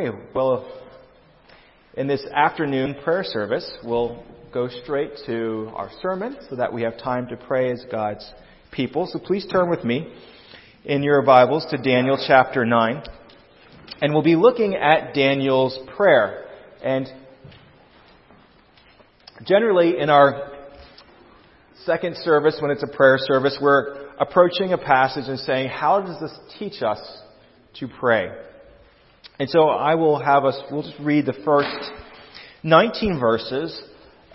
Okay, well, in this afternoon prayer service, we'll go straight to our sermon so that we have time to pray as God's people. So please turn with me in your Bibles to Daniel chapter 9. And we'll be looking at Daniel's prayer. And generally in our second service, when it's a prayer service, we're approaching a passage and saying, how does this teach us to pray? And so I will have us, we'll just read the first 19 verses.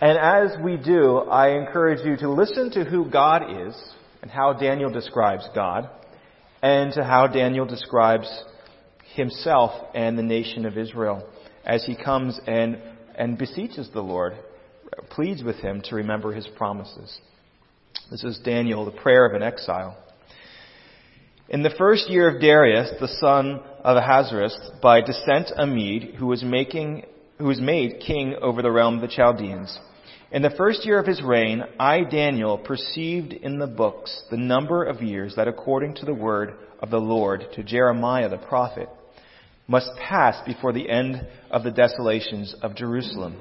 And as we do, I encourage you to listen to who God is and how Daniel describes God and to how Daniel describes himself and the nation of Israel as he comes and, and beseeches the Lord, pleads with him to remember his promises. This is Daniel, the prayer of an exile. In the first year of Darius, the son of Ahasuerus, by descent a Mede, who was making, who was made king over the realm of the Chaldeans. In the first year of his reign, I, Daniel, perceived in the books the number of years that according to the word of the Lord to Jeremiah the prophet must pass before the end of the desolations of Jerusalem,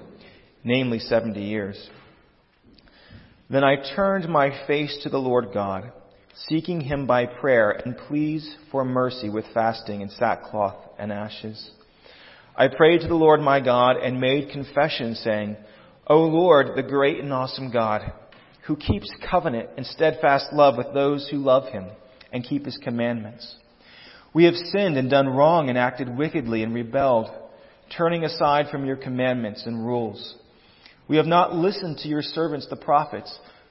namely seventy years. Then I turned my face to the Lord God seeking him by prayer and pleas for mercy with fasting and sackcloth and ashes. I prayed to the Lord my God and made confession saying, O Lord, the great and awesome God, who keeps covenant and steadfast love with those who love him and keep his commandments. We have sinned and done wrong and acted wickedly and rebelled, turning aside from your commandments and rules. We have not listened to your servants, the prophets,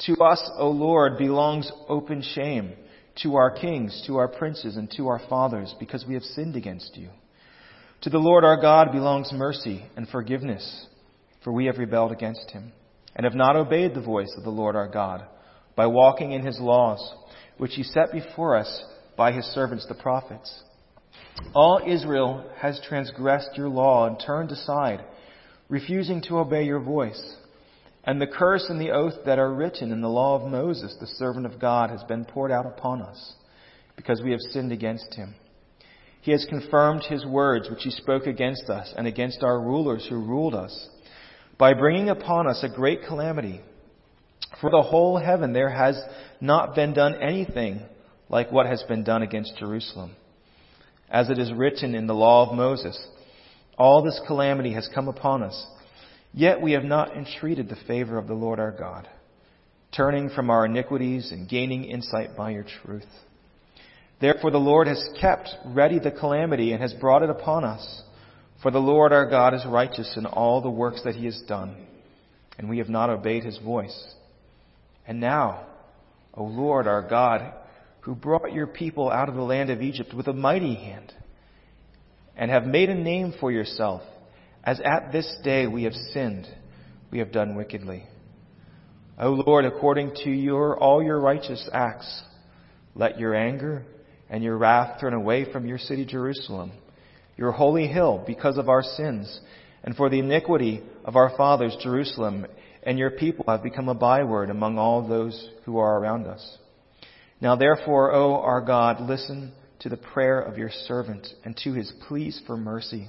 To us, O Lord, belongs open shame to our kings, to our princes, and to our fathers, because we have sinned against you. To the Lord our God belongs mercy and forgiveness, for we have rebelled against him, and have not obeyed the voice of the Lord our God, by walking in his laws, which he set before us by his servants the prophets. All Israel has transgressed your law and turned aside, refusing to obey your voice. And the curse and the oath that are written in the law of Moses, the servant of God, has been poured out upon us, because we have sinned against him. He has confirmed his words which he spoke against us and against our rulers who ruled us, by bringing upon us a great calamity. For the whole heaven there has not been done anything like what has been done against Jerusalem. As it is written in the law of Moses, all this calamity has come upon us Yet we have not entreated the favor of the Lord our God, turning from our iniquities and gaining insight by your truth. Therefore the Lord has kept ready the calamity and has brought it upon us. For the Lord our God is righteous in all the works that he has done, and we have not obeyed his voice. And now, O Lord our God, who brought your people out of the land of Egypt with a mighty hand, and have made a name for yourself, as at this day we have sinned, we have done wickedly. O Lord, according to your, all your righteous acts, let your anger and your wrath turn away from your city Jerusalem, your holy hill, because of our sins, and for the iniquity of our fathers Jerusalem, and your people have become a byword among all those who are around us. Now therefore, O our God, listen to the prayer of your servant and to his pleas for mercy.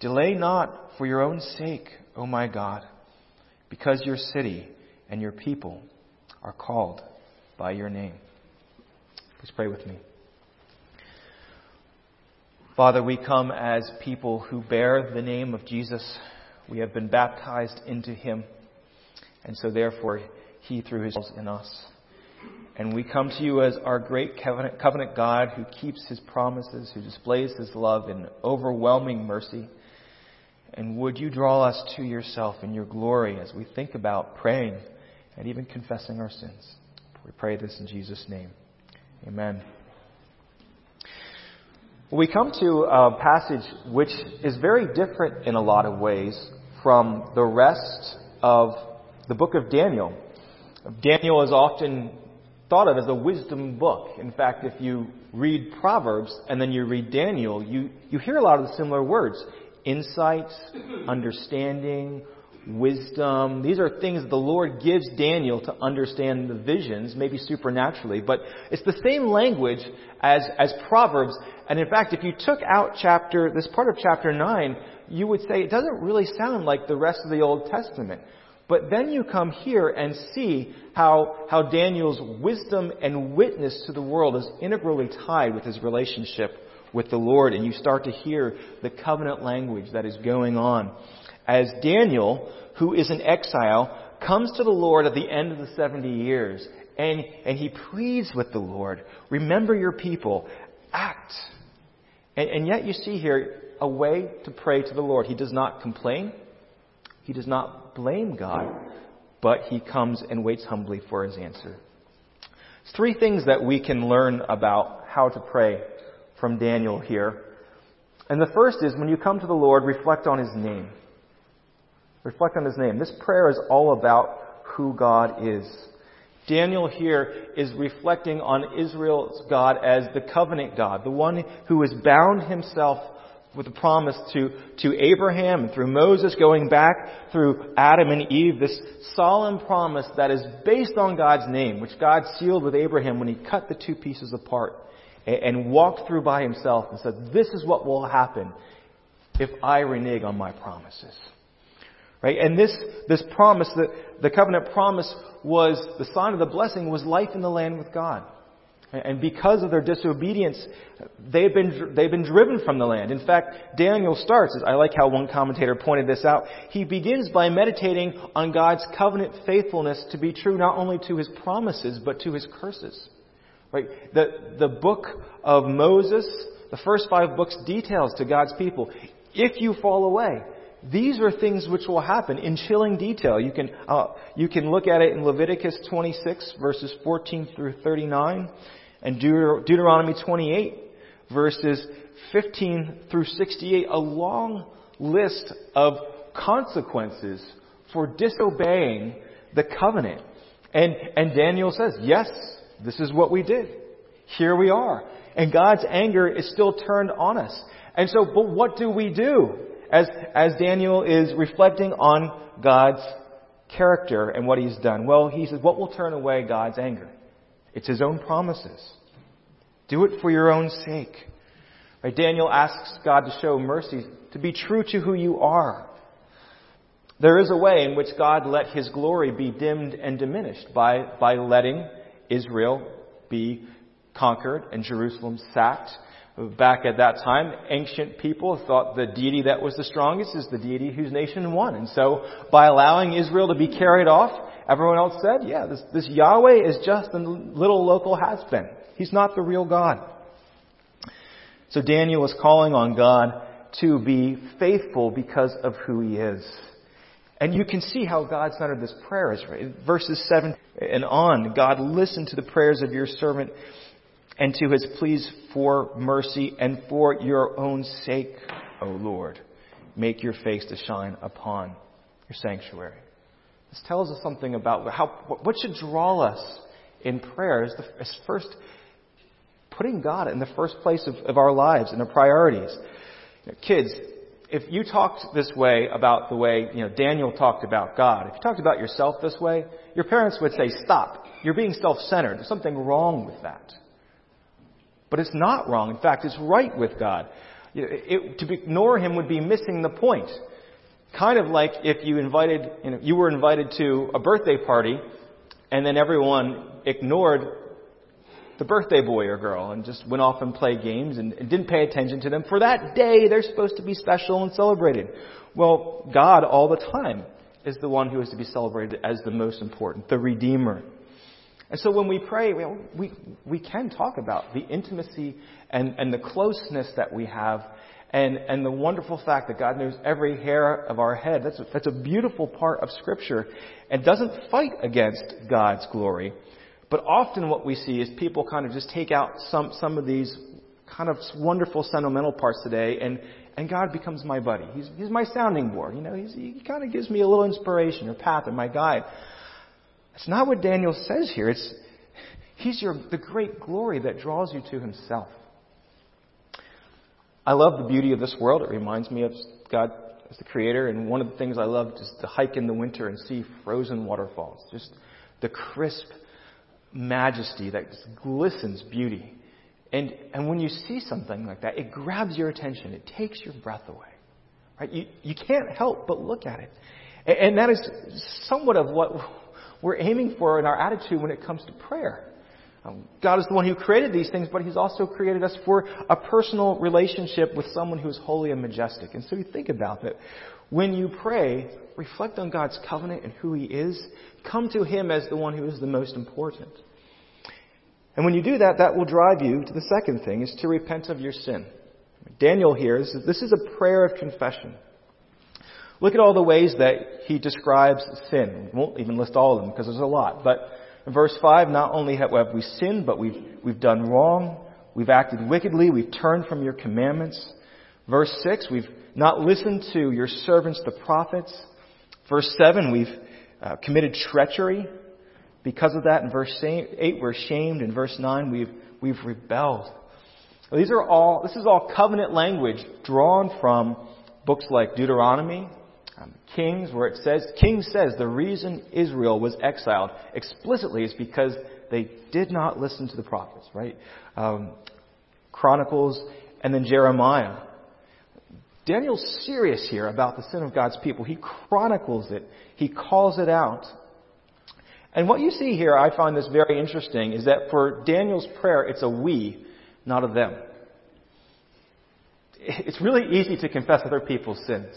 Delay not for your own sake, O my God, because your city and your people are called by your name. Please pray with me. Father, we come as people who bear the name of Jesus. We have been baptized into him. And so therefore, he through his in us. And we come to you as our great covenant, covenant God who keeps his promises, who displays his love in overwhelming mercy. And would you draw us to yourself in your glory as we think about praying and even confessing our sins? We pray this in Jesus' name. Amen. We come to a passage which is very different in a lot of ways from the rest of the book of Daniel. Daniel is often thought of as a wisdom book. In fact, if you read Proverbs and then you read Daniel, you, you hear a lot of the similar words. Insight, understanding, wisdom. These are things the Lord gives Daniel to understand the visions, maybe supernaturally, but it's the same language as, as Proverbs. And in fact, if you took out chapter, this part of chapter 9, you would say it doesn't really sound like the rest of the Old Testament. But then you come here and see how, how Daniel's wisdom and witness to the world is integrally tied with his relationship with the Lord, and you start to hear the covenant language that is going on. As Daniel, who is in exile, comes to the Lord at the end of the 70 years, and, and he pleads with the Lord, remember your people, act. And, and yet you see here a way to pray to the Lord. He does not complain. He does not blame God, but he comes and waits humbly for his answer. three things that we can learn about how to pray from Daniel here. And the first is when you come to the Lord, reflect on his name. Reflect on his name. This prayer is all about who God is. Daniel here is reflecting on Israel's God as the covenant God, the one who has bound himself with a promise to, to Abraham and through Moses going back through Adam and Eve, this solemn promise that is based on God's name, which God sealed with Abraham when he cut the two pieces apart and, walked through by himself and said, this is what will happen if I renege on my promises. Right? And this, this promise, the, the covenant promise was, the sign of the blessing was life in the land with God. And because of their disobedience, they've been, they've been driven from the land. In fact, Daniel starts, as I like how one commentator pointed this out, he begins by meditating on God's covenant faithfulness to be true not only to his promises, but to his curses. Right? The, the book of Moses, the first five books details to God's people, if you fall away, these are things which will happen in chilling detail. You can, uh, you can look at it in Leviticus 26 verses 14 through 39 and Deut- Deuteronomy 28 verses 15 through 68, a long list of consequences for disobeying the covenant. And, and Daniel says, yes, this is what we did. Here we are. And God's anger is still turned on us. And so, but what do we do? as, as Daniel is reflecting on God's character and what he's done? Well, he says, what will turn away God's anger? It's his own promises. Do it for your own sake. Right? Daniel asks God to show mercy, to be true to who you are. There is a way in which God let his glory be dimmed and diminished by, by letting Israel be conquered and Jerusalem sacked Back at that time, ancient people thought the deity that was the strongest is the deity whose nation won. And so, by allowing Israel to be carried off, everyone else said, yeah, this, this Yahweh is just a little local has-been. He's not the real God. So Daniel is calling on God to be faithful because of who he is. And you can see how God centered this prayer is. Verses 7 and on, God listened to the prayers of your servant and to his pleas for mercy and for your own sake, O Lord. Make your face to shine upon your sanctuary. This tells us something about how, what should draw us in prayer is, the, is first putting God in the first place of, of our lives and our priorities. You know, kids, if you talked this way about the way you know, Daniel talked about God, if you talked about yourself this way, your parents would say, stop. You're being self-centered. There's something wrong with that. But it's not wrong. In fact, it's right with God. It, to ignore him would be missing the point. Kind of like if you invited, you, know, you were invited to a birthday party, and then everyone ignored the birthday boy or girl and just went off and played games and, didn't pay attention to them. For that day, they're supposed to be special and celebrated. Well, God all the time is the one who is to be celebrated as the most important, the Redeemer. And so when we pray, we, we can talk about the intimacy and, and the closeness that we have and, and the wonderful fact that God knows every hair of our head. That's a, that's a beautiful part of Scripture and doesn't fight against God's glory. But often what we see is people kind of just take out some, some of these kind of wonderful sentimental parts today and, and God becomes my buddy. He's, he's my sounding board. You know, he kind of gives me a little inspiration or path or my guide. It's not what Daniel says here. It's, he's your, the great glory that draws you to himself. I love the beauty of this world. It reminds me of God as the creator. And one of the things I love is to hike in the winter and see frozen waterfalls. Just the crisp majesty that glistens beauty. And, and when you see something like that, it grabs your attention. It takes your breath away. Right? You, you can't help but look at it. And, and that is somewhat of what we're aiming for in our attitude when it comes to prayer. Um, God is the one who created these things, but He's also created us for a personal relationship with someone who is holy and majestic. And so you think about that. When you pray, reflect on God's covenant and who He is. Come to Him as the one who is the most important. And when you do that, that will drive you to the second thing, is to repent of your sin. Daniel here, this is a prayer of confession. Look at all the ways that he describes sin. We won't even list all of them because there's a lot. But in verse 5, not only have we sinned, but we've, we've done wrong. We've acted wickedly. We've turned from your commandments. Verse 6, we've not listened to your servants, the prophets. Verse 7, we've uh, committed treachery. Because of that, in verse 8, we're shamed. In verse 9, we've, we've rebelled. These are all, this is all covenant language drawn from books like Deuteronomy, um, Kings, where it says, King says the reason Israel was exiled explicitly is because they did not listen to the prophets, right? Um, Chronicles, and then Jeremiah. Daniel's serious here about the sin of God's people. He chronicles it. He calls it out. And what you see here, I find this very interesting, is that for Daniel's prayer, it's a we, not a them. It's really easy to confess other people's sins.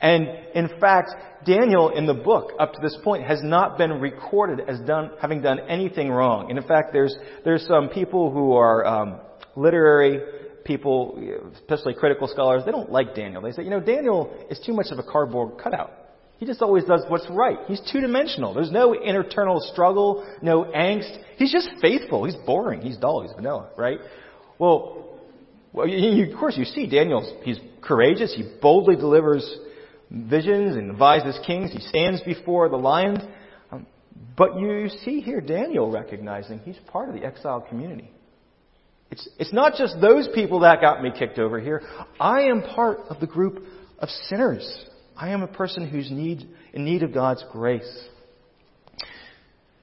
And in fact, Daniel in the book up to this point has not been recorded as done, having done anything wrong. And in fact, there's, there's some people who are um, literary people, especially critical scholars, they don't like Daniel. They say, you know, Daniel is too much of a cardboard cutout. He just always does what's right. He's two dimensional. There's no internal struggle, no angst. He's just faithful. He's boring. He's dull. He's vanilla, right? Well, well you, of course, you see Daniel's, he's courageous. He boldly delivers visions and advises kings. He stands before the lions. Um, but you see here Daniel recognizing he's part of the exiled community. It's, it's not just those people that got me kicked over here. I am part of the group of sinners. I am a person who's need, in need of God's grace.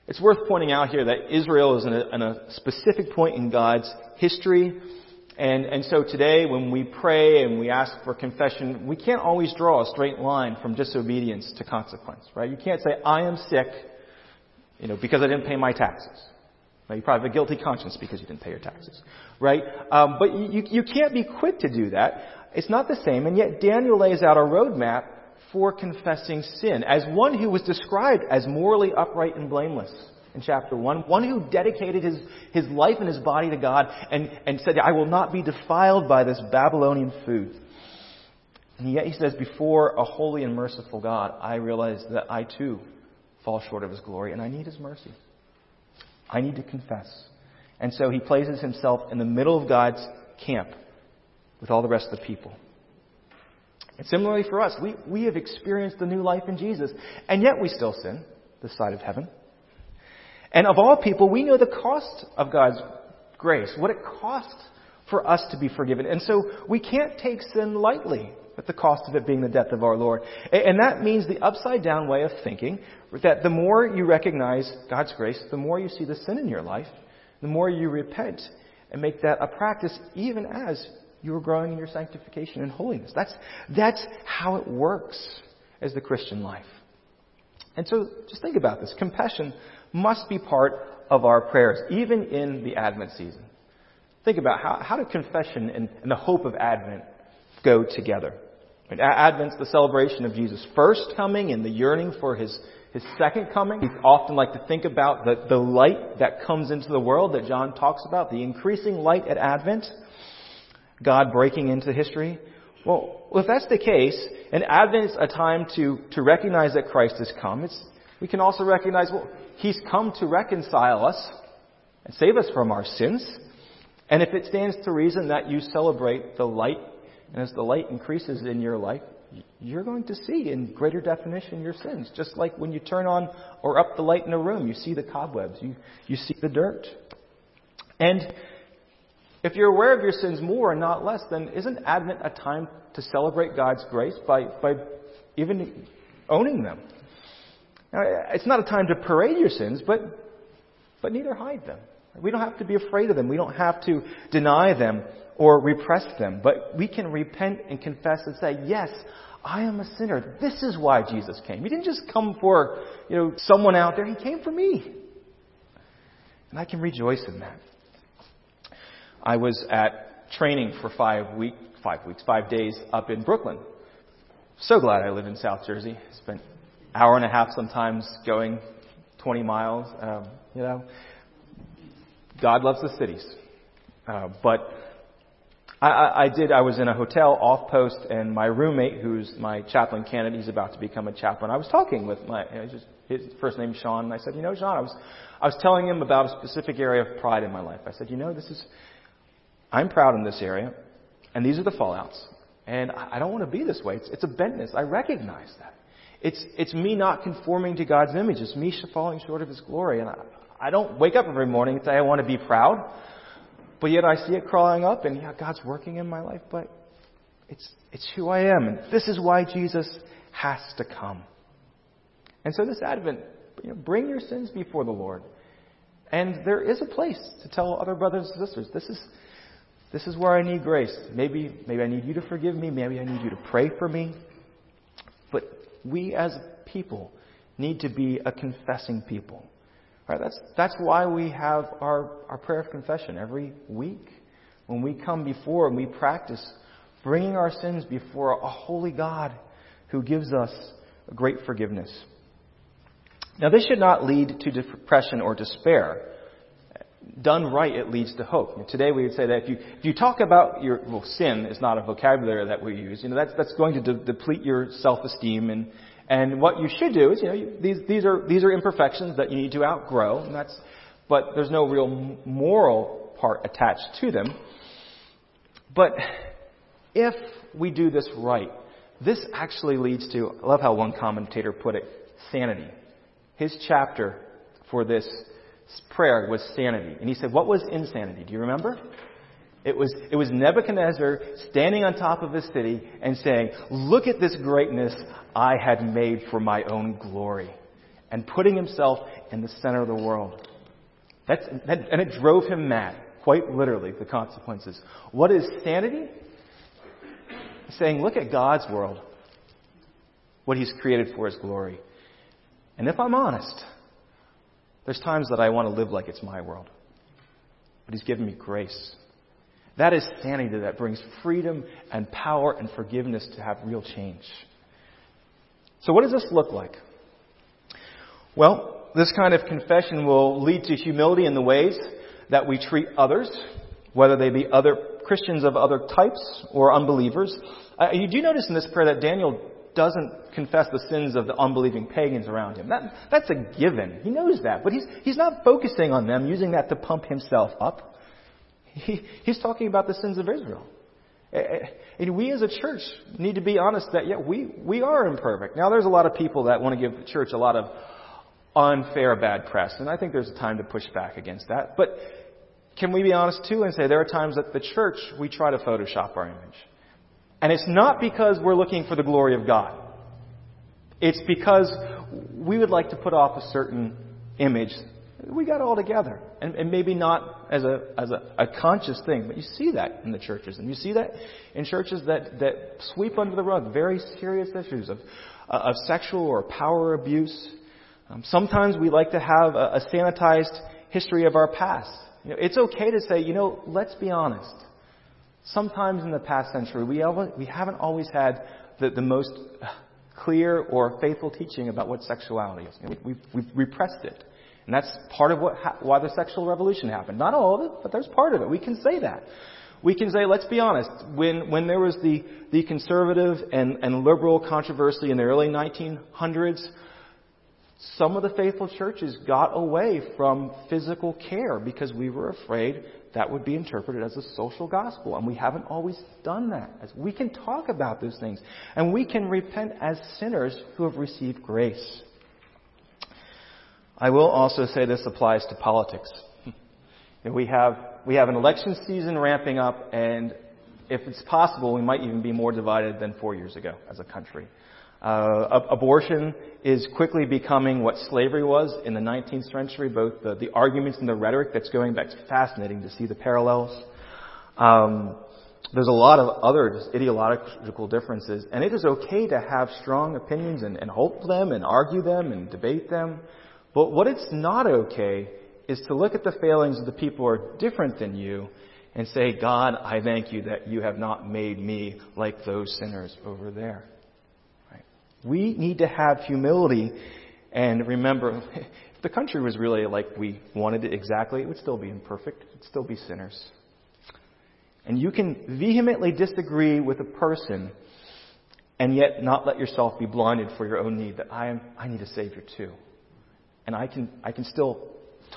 It's worth pointing out here that Israel is in a, in a specific point in God's history and, and so today, when we pray and we ask for confession, we can't always draw a straight line from disobedience to consequence, right? You can't say, I am sick, you know, because I didn't pay my taxes. Now, you probably have a guilty conscience because you didn't pay your taxes, right? Um, but you, you can't be quick to do that. It's not the same, and yet Daniel lays out a roadmap for confessing sin as one who was described as morally upright and blameless in chapter 1. One who dedicated his, his life and his body to God and, and said, I will not be defiled by this Babylonian food. And yet he says, before a holy and merciful God, I realize that I too fall short of his glory and I need his mercy. I need to confess. And so he places himself in the middle of God's camp with all the rest of the people. And similarly for us, we, we have experienced the new life in Jesus, and yet we still sin this side of heaven. And of all people, we know the cost of God's grace, what it costs for us to be forgiven. And so we can't take sin lightly with the cost of it being the death of our Lord. And that means the upside down way of thinking that the more you recognize God's grace, the more you see the sin in your life, the more you repent and make that a practice even as you are growing in your sanctification and holiness. That's, that's how it works as the Christian life. And so just think about this. Compassion must be part of our prayers, even in the Advent season. Think about how, how do confession and, and the hope of Advent go together? Advent's the celebration of Jesus' first coming and the yearning for his, his second coming. We often like to think about the, the light that comes into the world that John talks about, the increasing light at Advent, God breaking into history. Well, if that's the case, and Advent is a time to, to recognize that Christ has come, it's, we can also recognize, well, He's come to reconcile us and save us from our sins. And if it stands to reason that you celebrate the light, and as the light increases in your life, you're going to see in greater definition your sins. Just like when you turn on or up the light in a room, you see the cobwebs, you, you see the dirt. And if you're aware of your sins more and not less, then isn't Advent a time to celebrate God's grace by, by even owning them? Now, it's not a time to parade your sins, but, but neither hide them. We don't have to be afraid of them. We don't have to deny them or repress them. But we can repent and confess and say, yes, I am a sinner. This is why Jesus came. He didn't just come for, you know, someone out there. He came for me. And I can rejoice in that. I was at training for five week, five weeks, five days up in Brooklyn. So glad I live in South Jersey. Spent hour and a half sometimes going 20 miles. Um, you know, God loves the cities. Uh, but I, I, I did, I was in a hotel off post and my roommate, who's my chaplain candidate, he's about to become a chaplain. I was talking with my, you know, just, his first name is Sean, and I said, you know, Sean, I was, I was telling him about a specific area of pride in my life. I said, you know, this is, I'm proud in this area, and these are the fallouts. And I don't want to be this way. It's, it's a bentness. I recognize that. It's, it's me not conforming to God's image. It's me falling short of His glory. And I, I don't wake up every morning and say I want to be proud, but yet I see it crawling up, and yeah, God's working in my life, but it's, it's who I am. And this is why Jesus has to come. And so this Advent, you know, bring your sins before the Lord. And there is a place to tell other brothers and sisters, this is, this is where I need grace. Maybe, maybe I need you to forgive me. Maybe I need you to pray for me. We as people need to be a confessing people. Right? That's, that's why we have our, our prayer of confession every week. When we come before and we practice bringing our sins before a holy God who gives us great forgiveness. Now, this should not lead to depression or despair done right, it leads to hope. today we would say that if you, if you talk about your, well, sin is not a vocabulary that we use. You know, that's, that's going to de- deplete your self-esteem and, and what you should do is, you know, you, these, these are, these are imperfections that you need to outgrow, and that's, but there's no real moral part attached to them. But if we do this right, this actually leads to, I love how one commentator put it, sanity. His chapter for this prayer was sanity. And he said, What was insanity? Do you remember? It was, it was Nebuchadnezzar standing on top of his city and saying, Look at this greatness I had made for my own glory. And putting himself in the center of the world. That's, that, and it drove him mad, quite literally, the consequences. What is sanity? Saying, Look at God's world, what he's created for his glory. And if I'm honest, there's times that I want to live like it's my world. But He's given me grace. That is sanity that brings freedom and power and forgiveness to have real change. So, what does this look like? Well, this kind of confession will lead to humility in the ways that we treat others, whether they be other Christians of other types or unbelievers. Uh, you do notice in this prayer that Daniel doesn't confess the sins of the unbelieving pagans around him. That, that's a given. He knows that. But he's, he's not focusing on them, using that to pump himself up. He, he's talking about the sins of Israel. And we as a church need to be honest that, yeah, we, we are imperfect. Now, there's a lot of people that want to give the church a lot of unfair bad press, and I think there's a time to push back against that. But can we be honest too and say there are times that the church, we try to Photoshop our image? And it's not because we're looking for the glory of God. It's because we would like to put off a certain image. We got all together. And, and maybe not as, a, as a, a, conscious thing, but you see that in the churches. And you see that in churches that, that sweep under the rug very serious issues of, uh, of sexual or power abuse. Um, sometimes we like to have a, a sanitized history of our past. You know, it's okay to say, you know, let's be honest. Sometimes in the past century, we, we haven't always had the, the most clear or faithful teaching about what sexuality is. We've, we've repressed it. And that's part of what, why the sexual revolution happened. Not all of it, but there's part of it. We can say that. We can say, let's be honest, when, when there was the, the conservative and, and liberal controversy in the early 1900s, some of the faithful churches got away from physical care because we were afraid that would be interpreted as a social gospel. And we haven't always done that. We can talk about those things. And we can repent as sinners who have received grace. I will also say this applies to politics. We have, we have an election season ramping up, and if it's possible, we might even be more divided than four years ago as a country. Uh, abortion is quickly becoming what slavery was in the 19th century, both the, the arguments and the rhetoric that's going back. It's fascinating to see the parallels. Um, there's a lot of other ideological differences, and it is okay to have strong opinions and, and hold them and argue them and debate them. But what it's not okay is to look at the failings of the people who are different than you and say, God, I thank you that you have not made me like those sinners over there. We need to have humility and remember, if the country was really like we wanted it exactly, it would still be imperfect. It would still be sinners. And you can vehemently disagree with a person and yet not let yourself be blinded for your own need that I am, I need a savior too. And I can, I can still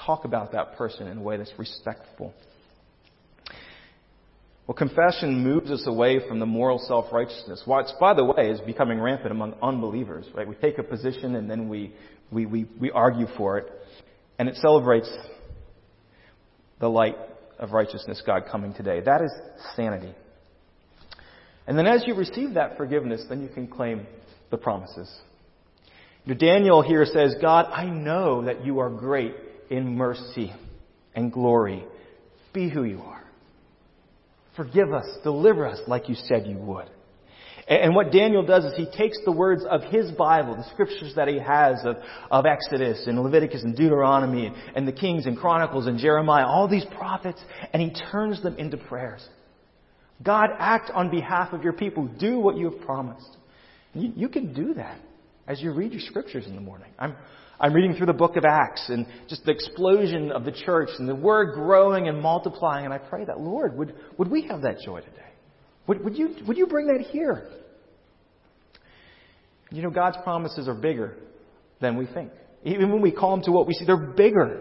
talk about that person in a way that's respectful. Well, confession moves us away from the moral self-righteousness, which, by the way, is becoming rampant among unbelievers, right? We take a position and then we, we, we, we argue for it. And it celebrates the light of righteousness God coming today. That is sanity. And then as you receive that forgiveness, then you can claim the promises. Daniel here says, God, I know that you are great in mercy and glory. Be who you are. Forgive us, deliver us like you said you would. And what Daniel does is he takes the words of his Bible, the scriptures that he has of, of Exodus and Leviticus and Deuteronomy and, and the Kings and Chronicles and Jeremiah, all these prophets, and he turns them into prayers. God, act on behalf of your people. Do what you have promised. You, you can do that as you read your scriptures in the morning. I'm, I'm reading through the book of Acts and just the explosion of the church and the word growing and multiplying. And I pray that, Lord, would, would we have that joy today? Would, would, you, would you bring that here? You know, God's promises are bigger than we think. Even when we call them to what we see, they're bigger.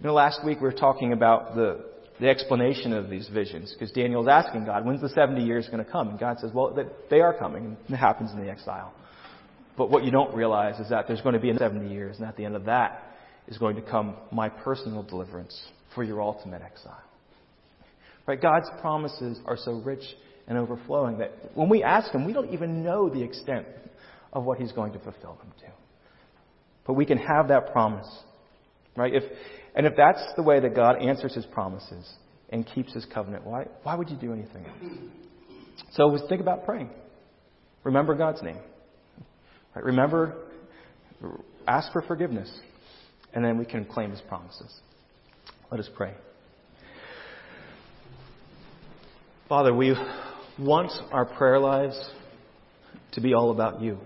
You know, last week we were talking about the, the explanation of these visions because Daniel's asking God, when's the 70 years going to come? And God says, well, they are coming. And it happens in the exile. But what you don't realize is that there's going to be 70 years, and at the end of that is going to come my personal deliverance for your ultimate exile. Right? God's promises are so rich and overflowing that when we ask Him, we don't even know the extent of what He's going to fulfill them to. But we can have that promise. Right? If, and if that's the way that God answers His promises and keeps His covenant, why, why would you do anything else? So think about praying. Remember God's name. Right? Remember, ask for forgiveness, and then we can claim his promises. Let us pray. Father, we want our prayer lives to be all about you.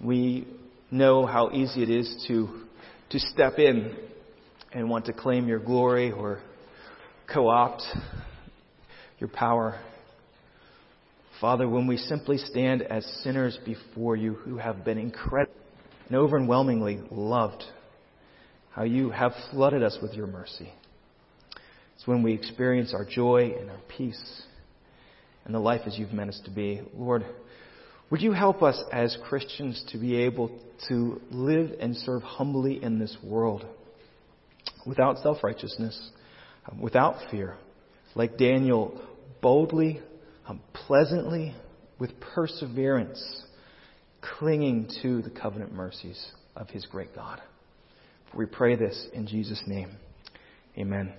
We know how easy it is to, to step in and want to claim your glory or co opt your power. Father, when we simply stand as sinners before you who have been incredible and overwhelmingly loved, how you have flooded us with your mercy. It's when we experience our joy and our peace and the life as you've meant us to be. Lord, would you help us as Christians to be able to live and serve humbly in this world without self righteousness, without fear, like Daniel boldly um, pleasantly, with perseverance, clinging to the covenant mercies of his great God. We pray this in Jesus' name. Amen.